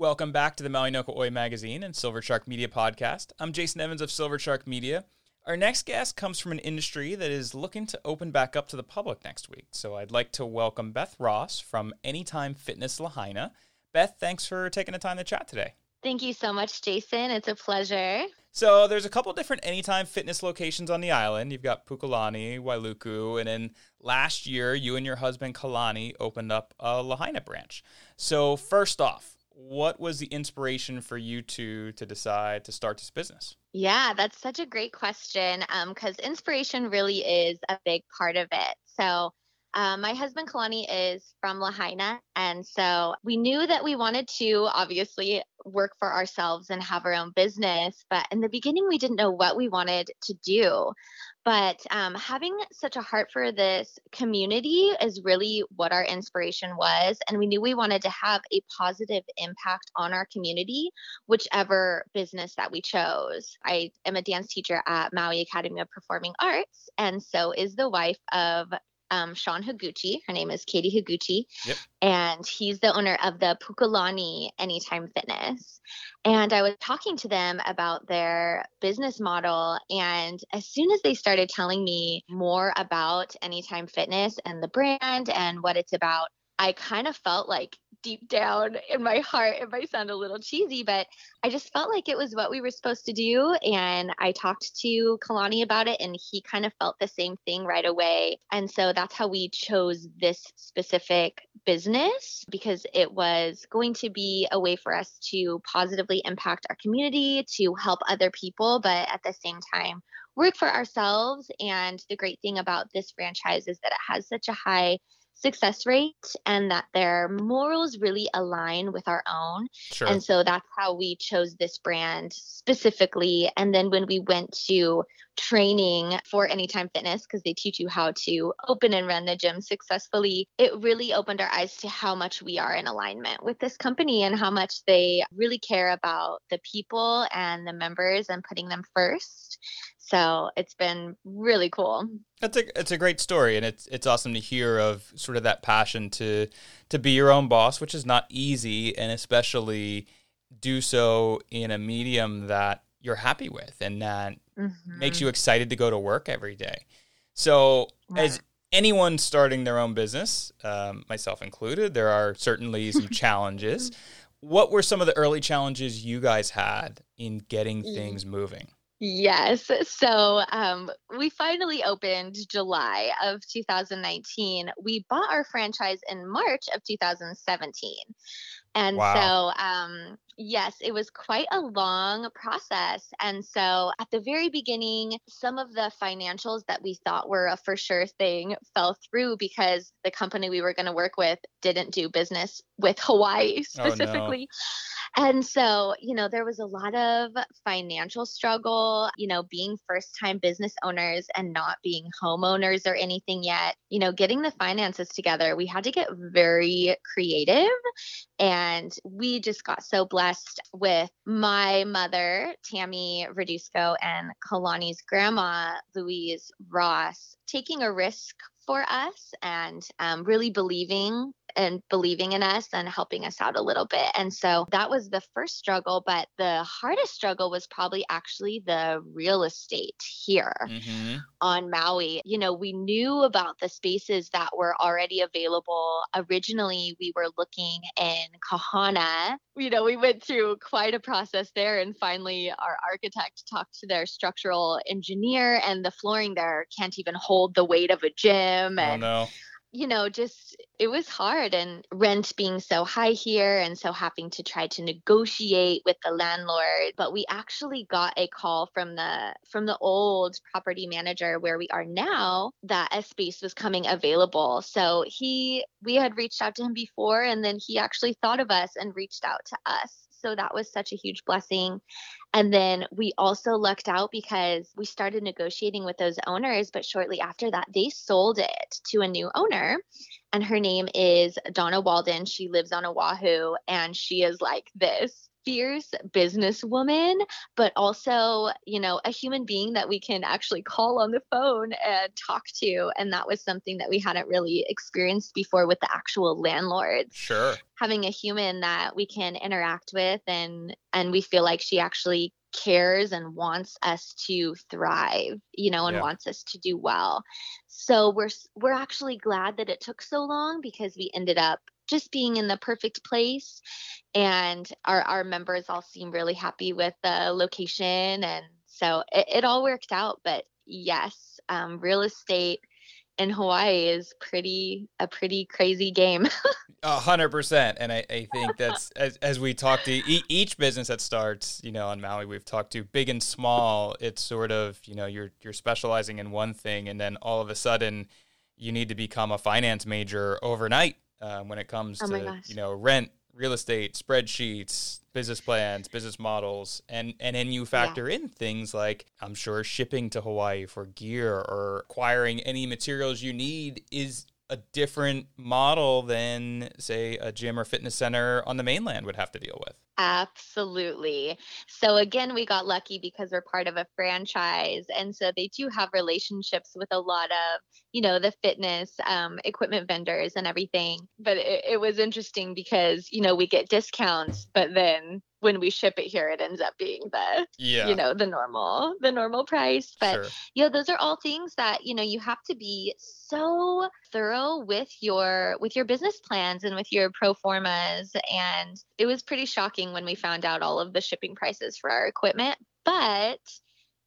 Welcome back to the Maui no Oi magazine and SilverShark Media podcast. I'm Jason Evans of SilverShark Media. Our next guest comes from an industry that is looking to open back up to the public next week. So I'd like to welcome Beth Ross from Anytime Fitness Lahaina. Beth, thanks for taking the time to chat today. Thank you so much, Jason. It's a pleasure. So there's a couple different Anytime Fitness locations on the island. You've got Pukalani, Wailuku, and then last year you and your husband Kalani opened up a Lahaina branch. So first off, what was the inspiration for you two to decide to start this business? Yeah, that's such a great question because um, inspiration really is a big part of it. So, uh, my husband Kalani is from Lahaina, and so we knew that we wanted to obviously work for ourselves and have our own business. But in the beginning, we didn't know what we wanted to do. But um, having such a heart for this community is really what our inspiration was. And we knew we wanted to have a positive impact on our community, whichever business that we chose. I am a dance teacher at Maui Academy of Performing Arts, and so is the wife of um, Sean Higuchi. Her name is Katie Higuchi. Yep. And he's the owner of the Pukalani Anytime Fitness. And I was talking to them about their business model. And as soon as they started telling me more about Anytime Fitness and the brand and what it's about, I kind of felt like deep down in my heart, it might sound a little cheesy, but I just felt like it was what we were supposed to do. And I talked to Kalani about it, and he kind of felt the same thing right away. And so that's how we chose this specific business because it was going to be a way for us to positively impact our community, to help other people, but at the same time, work for ourselves. And the great thing about this franchise is that it has such a high success rate and that their morals really align with our own. Sure. And so that's how we chose this brand specifically. And then when we went to training for Anytime Fitness, because they teach you how to open and run the gym successfully, it really opened our eyes to how much we are in alignment with this company and how much they really care about the people and the members and putting them first. So it's been really cool. That's a it's a great story, and it's it's awesome to hear of sort of that passion to to be your own boss, which is not easy, and especially do so in a medium that you're happy with and that mm-hmm. makes you excited to go to work every day. So as anyone starting their own business, um, myself included, there are certainly some challenges. What were some of the early challenges you guys had in getting things moving? Yes. So um, we finally opened July of 2019. We bought our franchise in March of 2017. And wow. so, um, yes, it was quite a long process. And so, at the very beginning, some of the financials that we thought were a for sure thing fell through because the company we were going to work with didn't do business with Hawaii specifically. Oh, no. And so, you know, there was a lot of financial struggle, you know, being first time business owners and not being homeowners or anything yet, you know, getting the finances together. We had to get very creative. And we just got so blessed with my mother, Tammy Radusco, and Kalani's grandma, Louise Ross, taking a risk for us and um, really believing and believing in us and helping us out a little bit. And so that was the first struggle. But the hardest struggle was probably actually the real estate here mm-hmm. on Maui. You know, we knew about the spaces that were already available. Originally, we were looking in Kahana. You know, we went through quite a process there. And finally, our architect talked to their structural engineer, and the flooring there can't even hold the weight of a gym. Oh, and, oh, no you know, just it was hard and rent being so high here and so having to try to negotiate with the landlord. But we actually got a call from the from the old property manager where we are now that a space was coming available. So he we had reached out to him before and then he actually thought of us and reached out to us. So that was such a huge blessing. And then we also lucked out because we started negotiating with those owners, but shortly after that, they sold it to a new owner. And her name is Donna Walden. She lives on Oahu and she is like this fierce businesswoman, but also, you know, a human being that we can actually call on the phone and talk to. And that was something that we hadn't really experienced before with the actual landlords. Sure. Having a human that we can interact with and and we feel like she actually cares and wants us to thrive, you know, and yeah. wants us to do well. So we're we're actually glad that it took so long because we ended up just being in the perfect place. And our our members all seem really happy with the location. And so it, it all worked out. But yes um, real estate in Hawaii is pretty a pretty crazy game. A hundred percent, and I, I think that's as, as we talk to e- each business that starts, you know, on Maui, we've talked to big and small. It's sort of you know you're you're specializing in one thing, and then all of a sudden you need to become a finance major overnight um, when it comes oh to you know rent, real estate, spreadsheets, business plans, business models, and and then you factor yeah. in things like I'm sure shipping to Hawaii for gear or acquiring any materials you need is a different model than say a gym or fitness center on the mainland would have to deal with. Absolutely. So again, we got lucky because we're part of a franchise. And so they do have relationships with a lot of, you know, the fitness um, equipment vendors and everything. But it, it was interesting because, you know, we get discounts, but then when we ship it here it ends up being the yeah. you know the normal the normal price but sure. you know those are all things that you know you have to be so thorough with your with your business plans and with your pro formas and it was pretty shocking when we found out all of the shipping prices for our equipment but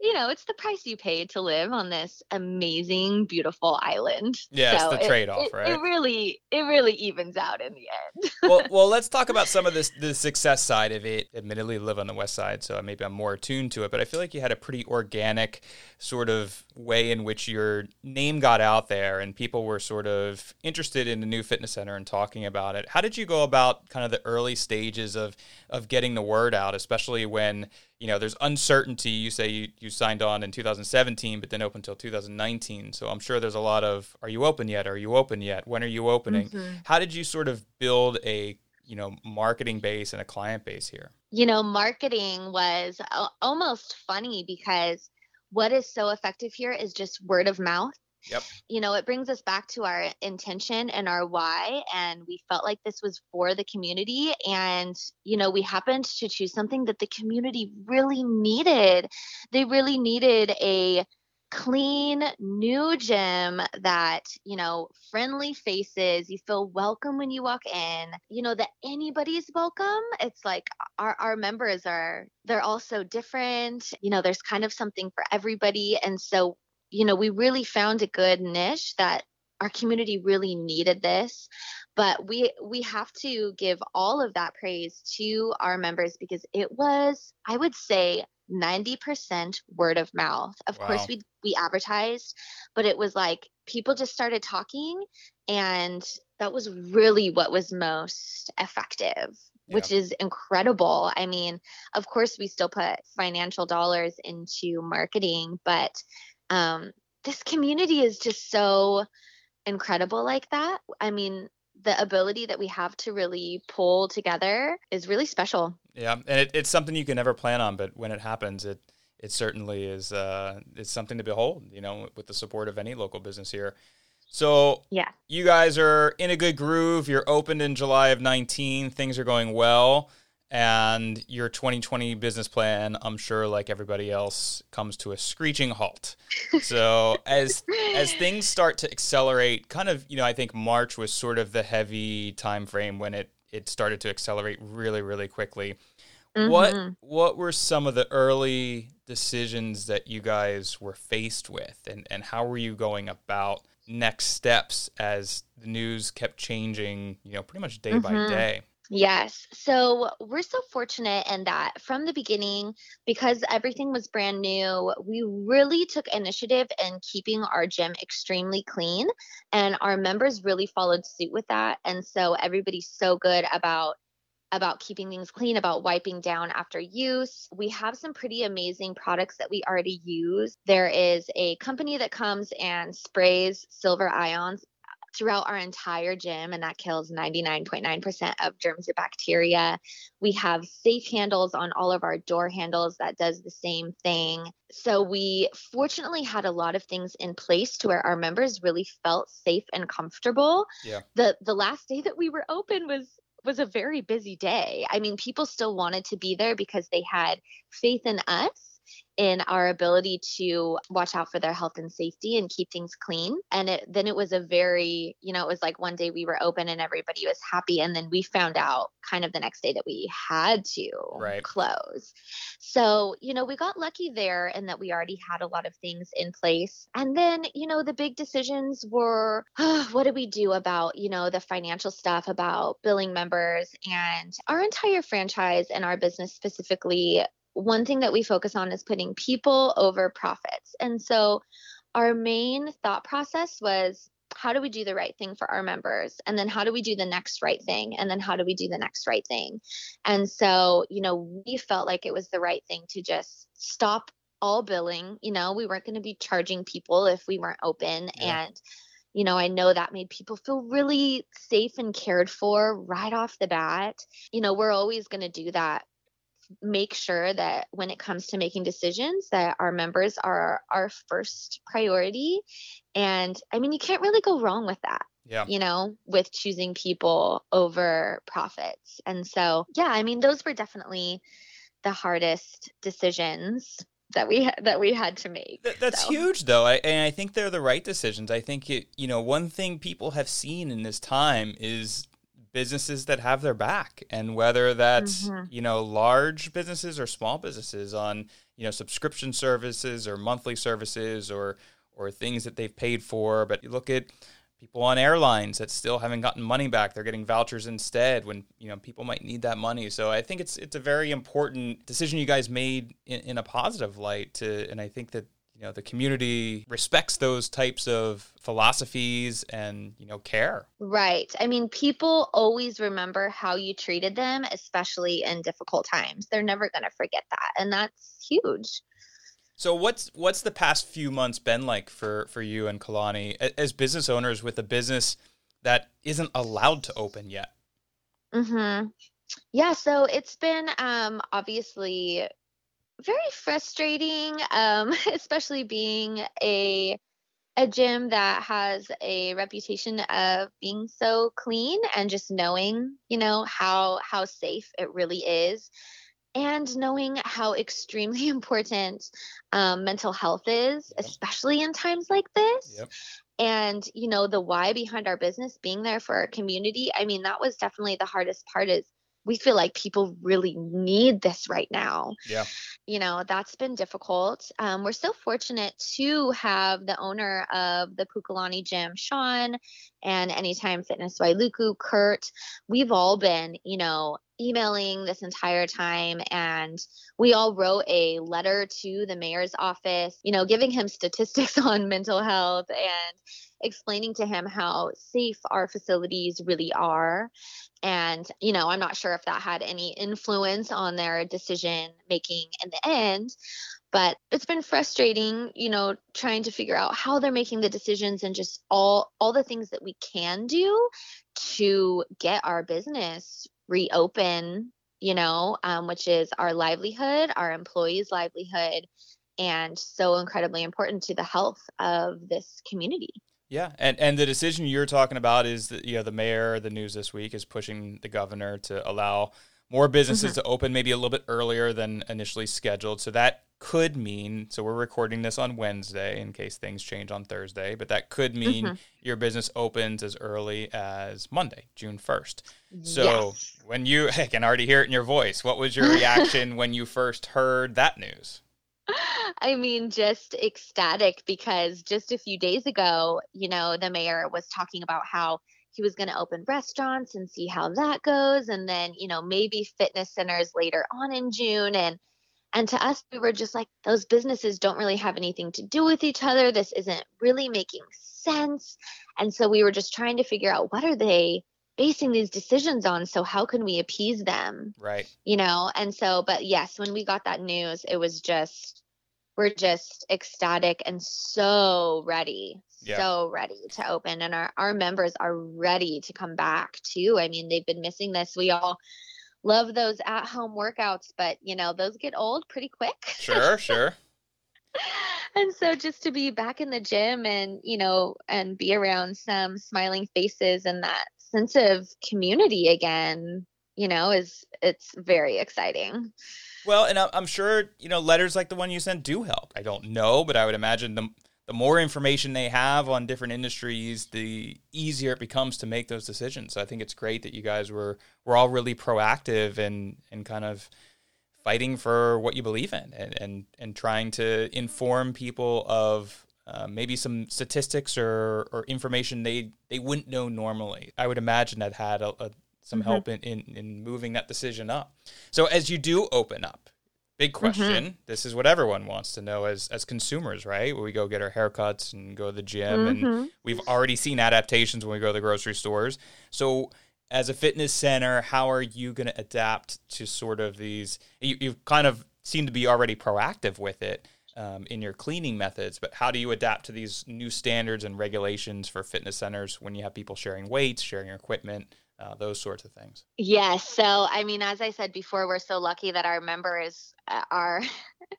you know, it's the price you pay to live on this amazing, beautiful island. Yeah, so it's the trade off, right? It really, it really evens out in the end. well, well, let's talk about some of this the success side of it. Admittedly, live on the west side, so maybe I'm more attuned to it. But I feel like you had a pretty organic sort of way in which your name got out there, and people were sort of interested in the new fitness center and talking about it. How did you go about kind of the early stages of of getting the word out, especially when you know, there's uncertainty. You say you, you signed on in 2017, but then open until 2019. So I'm sure there's a lot of, are you open yet? Are you open yet? When are you opening? Mm-hmm. How did you sort of build a, you know, marketing base and a client base here? You know, marketing was almost funny because what is so effective here is just word of mouth. Yep. You know, it brings us back to our intention and our why. And we felt like this was for the community. And, you know, we happened to choose something that the community really needed. They really needed a clean new gym that you know friendly faces you feel welcome when you walk in you know that anybody's welcome it's like our, our members are they're all so different you know there's kind of something for everybody and so you know, we really found a good niche that our community really needed this but we we have to give all of that praise to our members because it was i would say 90% word of mouth of wow. course we we advertised but it was like people just started talking and that was really what was most effective yeah. which is incredible i mean of course we still put financial dollars into marketing but um, this community is just so incredible like that. I mean, the ability that we have to really pull together is really special. Yeah, and it, it's something you can never plan on, but when it happens, it it certainly is uh, it's something to behold. You know, with the support of any local business here. So yeah, you guys are in a good groove. You're opened in July of 19. Things are going well and your 2020 business plan i'm sure like everybody else comes to a screeching halt so as as things start to accelerate kind of you know i think march was sort of the heavy time frame when it it started to accelerate really really quickly mm-hmm. what what were some of the early decisions that you guys were faced with and and how were you going about next steps as the news kept changing you know pretty much day mm-hmm. by day Yes. So we're so fortunate in that from the beginning, because everything was brand new, we really took initiative in keeping our gym extremely clean. And our members really followed suit with that. And so everybody's so good about about keeping things clean, about wiping down after use. We have some pretty amazing products that we already use. There is a company that comes and sprays silver ions throughout our entire gym, and that kills 99.9% of germs and bacteria. We have safe handles on all of our door handles that does the same thing. So we fortunately had a lot of things in place to where our members really felt safe and comfortable. Yeah. The the last day that we were open was was a very busy day. I mean, people still wanted to be there because they had faith in us in our ability to watch out for their health and safety and keep things clean. And it, then it was a very, you know, it was like one day we were open and everybody was happy. And then we found out kind of the next day that we had to right. close. So, you know, we got lucky there and that we already had a lot of things in place. And then, you know, the big decisions were oh, what do we do about, you know, the financial stuff, about billing members and our entire franchise and our business specifically one thing that we focus on is putting people over profits. And so our main thought process was how do we do the right thing for our members? And then how do we do the next right thing? And then how do we do the next right thing? And so you know we felt like it was the right thing to just stop all billing. You know we weren't going to be charging people if we weren't open. Yeah. and you know i know that made people feel really safe and cared for right off the bat. You know we're always going to do that make sure that when it comes to making decisions that our members are our first priority and i mean you can't really go wrong with that yeah. you know with choosing people over profits and so yeah i mean those were definitely the hardest decisions that we that we had to make. that's so. huge, though, I, and I think they're the right decisions. I think it, you know, one thing people have seen in this time is businesses that have their back and whether that's mm-hmm. you know large businesses or small businesses on you know subscription services or monthly services or or things that they've paid for. But you look at people on airlines that still haven't gotten money back. They're getting vouchers instead when you know people might need that money. So i think it's it's a very important decision you guys made in, in a positive light to and i think that you know the community respects those types of philosophies and you know care. Right. I mean people always remember how you treated them especially in difficult times. They're never going to forget that and that's huge. So what's what's the past few months been like for for you and kalani as business owners with a business that isn't allowed to open yet? Mm-hmm. Yeah so it's been um obviously very frustrating, um, especially being a a gym that has a reputation of being so clean and just knowing, you know, how how safe it really is and knowing how extremely important um, mental health is, especially in times like this. Yep. And, you know, the why behind our business being there for our community. I mean, that was definitely the hardest part is we feel like people really need this right now. Yeah. You know, that's been difficult. Um, we're so fortunate to have the owner of the Pukalani gym, Sean, and Anytime Fitness Wailuku, Kurt. We've all been, you know, emailing this entire time and we all wrote a letter to the mayor's office, you know, giving him statistics on mental health and explaining to him how safe our facilities really are. And, you know, I'm not sure if that had any influence on their decision making in the end, but it's been frustrating, you know, trying to figure out how they're making the decisions and just all all the things that we can do to get our business reopen, you know, um, which is our livelihood, our employees' livelihood, and so incredibly important to the health of this community. Yeah, and and the decision you're talking about is that you know the mayor, the news this week is pushing the governor to allow more businesses mm-hmm. to open maybe a little bit earlier than initially scheduled. So that could mean so we're recording this on Wednesday in case things change on Thursday, but that could mean mm-hmm. your business opens as early as Monday, June 1st. So yes. when you I can already hear it in your voice. What was your reaction when you first heard that news? I mean, just ecstatic because just a few days ago, you know, the mayor was talking about how he was going to open restaurants and see how that goes. And then, you know, maybe fitness centers later on in June. And, and to us, we were just like, those businesses don't really have anything to do with each other. This isn't really making sense. And so we were just trying to figure out what are they basing these decisions on so how can we appease them? Right. You know and so but yes when we got that news it was just we're just ecstatic and so ready Yeah. so ready to open. And our, our members are ready to come back too. I mean they've been missing this. We all love those at home workouts but you know those get old pretty quick. Sure, sure. and so just to be back in the gym and you know and be around some smiling faces and that sense of community again you know is it's very exciting Well, and I'm sure you know letters like the one you sent do help. I don't know, but I would imagine the the more information they have on different industries, the easier it becomes to make those decisions. So I think it's great that you guys were were all really proactive and and kind of fighting for what you believe in and and, and trying to inform people of uh, maybe some statistics or, or information they, they wouldn't know normally. I would imagine that had a, a, some mm-hmm. help in, in, in moving that decision up. So as you do open up, big mm-hmm. question. This is what everyone wants to know as as consumers, right? When we go get our haircuts and go to the gym, and mm-hmm. we've already seen adaptations when we go to the grocery stores. So as a fitness center, how are you going to adapt to sort of these? You, you kind of seem to be already proactive with it. Um, in your cleaning methods, but how do you adapt to these new standards and regulations for fitness centers when you have people sharing weights, sharing equipment, uh, those sorts of things? Yes. So, I mean, as I said before, we're so lucky that our members uh, are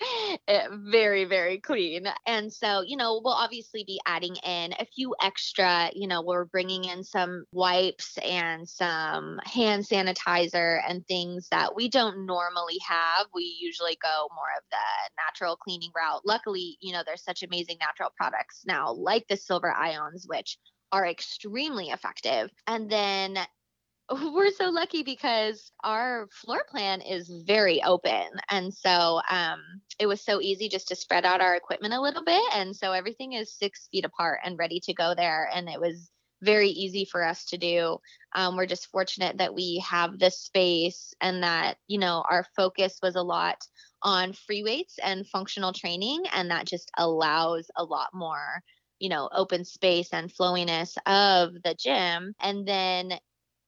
eh, very, very clean. And so, you know, we'll obviously be adding in a few extra, you know, we're bringing in some wipes and some hand sanitizer and things that we don't normally have. We usually go more of the natural cleaning route. Luckily, you know, there's such amazing natural products now, like the silver ions, which are extremely effective. And then we're so lucky because our floor plan is very open and so um, it was so easy just to spread out our equipment a little bit and so everything is six feet apart and ready to go there and it was very easy for us to do. Um, we're just fortunate that we have this space and that you know our focus was a lot on free weights and functional training and that just allows a lot more you know open space and flowiness of the gym. And then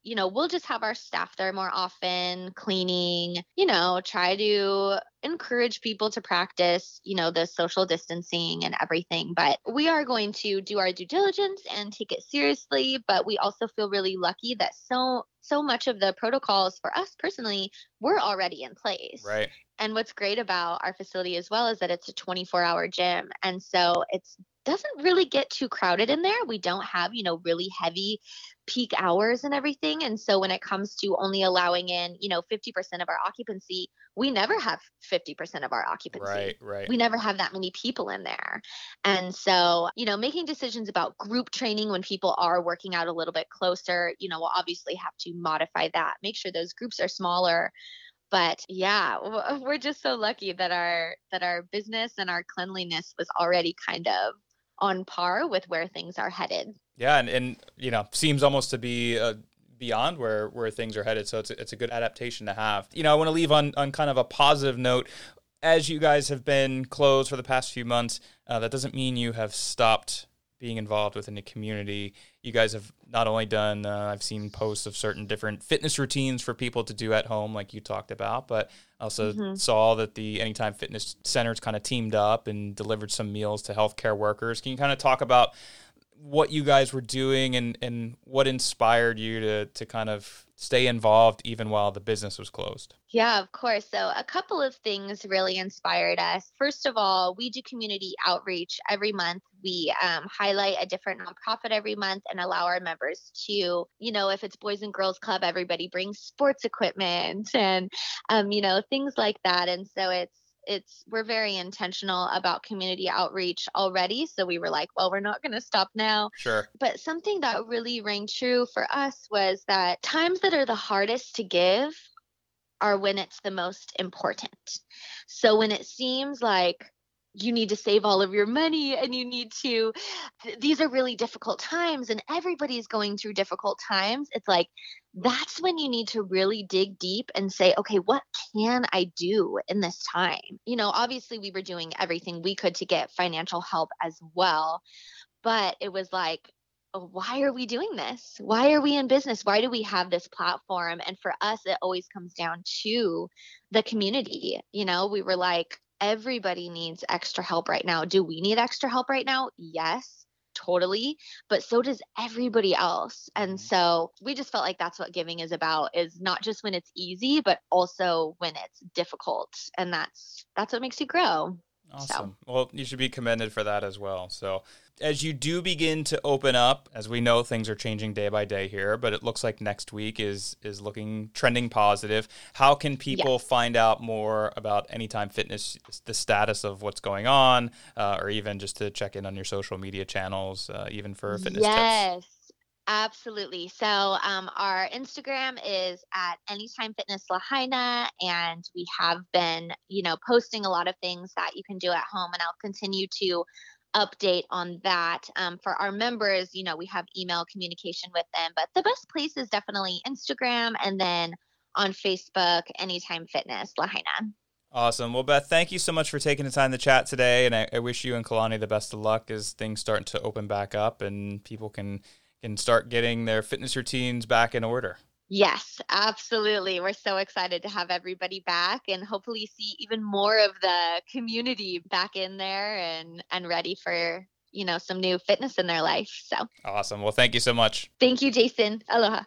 you know, we'll just have our staff there more often, cleaning, you know, try to encourage people to practice, you know, the social distancing and everything. But we are going to do our due diligence and take it seriously. But we also feel really lucky that so, so much of the protocols for us personally were already in place. Right. And what's great about our facility as well is that it's a 24 hour gym. And so it doesn't really get too crowded in there. We don't have, you know, really heavy peak hours and everything. And so when it comes to only allowing in, you know, 50% of our occupancy, we never have 50% of our occupancy. Right. Right. We never have that many people in there. And so, you know, making decisions about group training when people are working out a little bit closer, you know, we'll obviously have to modify that, make sure those groups are smaller but yeah we're just so lucky that our that our business and our cleanliness was already kind of on par with where things are headed Yeah, and, and you know, seems almost to be uh, beyond where where things are headed. So it's a, it's a good adaptation to have. You know, I want to leave on on kind of a positive note. As you guys have been closed for the past few months, uh, that doesn't mean you have stopped being involved within the community. You guys have not only done, uh, I've seen posts of certain different fitness routines for people to do at home, like you talked about, but also saw that the Anytime Fitness Centers kind of teamed up and delivered some meals to healthcare workers. Can you kind of talk about what you guys were doing and, and what inspired you to, to kind of stay involved even while the business was closed? Yeah, of course. So, a couple of things really inspired us. First of all, we do community outreach every month. We um, highlight a different nonprofit every month and allow our members to, you know, if it's Boys and Girls Club, everybody brings sports equipment and, um, you know, things like that. And so it's, it's we're very intentional about community outreach already so we were like well we're not going to stop now Sure. but something that really rang true for us was that times that are the hardest to give are when it's the most important. So when it seems like you need to save all of your money and you need to th- these are really difficult times and everybody's going through difficult times it's like that's when you need to really dig deep and say okay what can i do in this time you know obviously we were doing everything we could to get financial help as well but it was like oh, why are we doing this? Why are we in business? Why do we have this platform? And for us, it always comes down to the community. You know, we were like, everybody needs extra help right now. Do we need extra help right now? Yes, totally. But so does everybody else. And Mhm. so we just felt like that's what giving is about is not just when it's easy, but also when it's difficult. And that's that's what makes you grow. Awesome. Well, you should be commended for that as well. So, as you do begin to open up, as we know things are changing day by day here, but it looks like next week is is looking trending positive. How can people find out more about Anytime Fitness, the status of what's going on, uh, or even just to check in on your social media channels, uh, even for fitness tips? yes. Absolutely. So um, our Instagram is at Anytime Fitness Lahaina, and we have been, you know, posting a lot of things that you can do at home, and I'll continue to update on that. Um, for our members, you know, we have email communication with them, but the best place is definitely Instagram, and then on Facebook, Anytime Fitness Lahaina. Awesome. Well, Beth, thank you so much for taking the time to chat today, and I, I wish you and Kalani the best of luck as things start to open back up and people can can start getting their fitness routines back in order. Yes, absolutely. We're so excited to have everybody back and hopefully see even more of the community back in there and and ready for, you know, some new fitness in their life. So, Awesome. Well, thank you so much. thank you Jason. Aloha.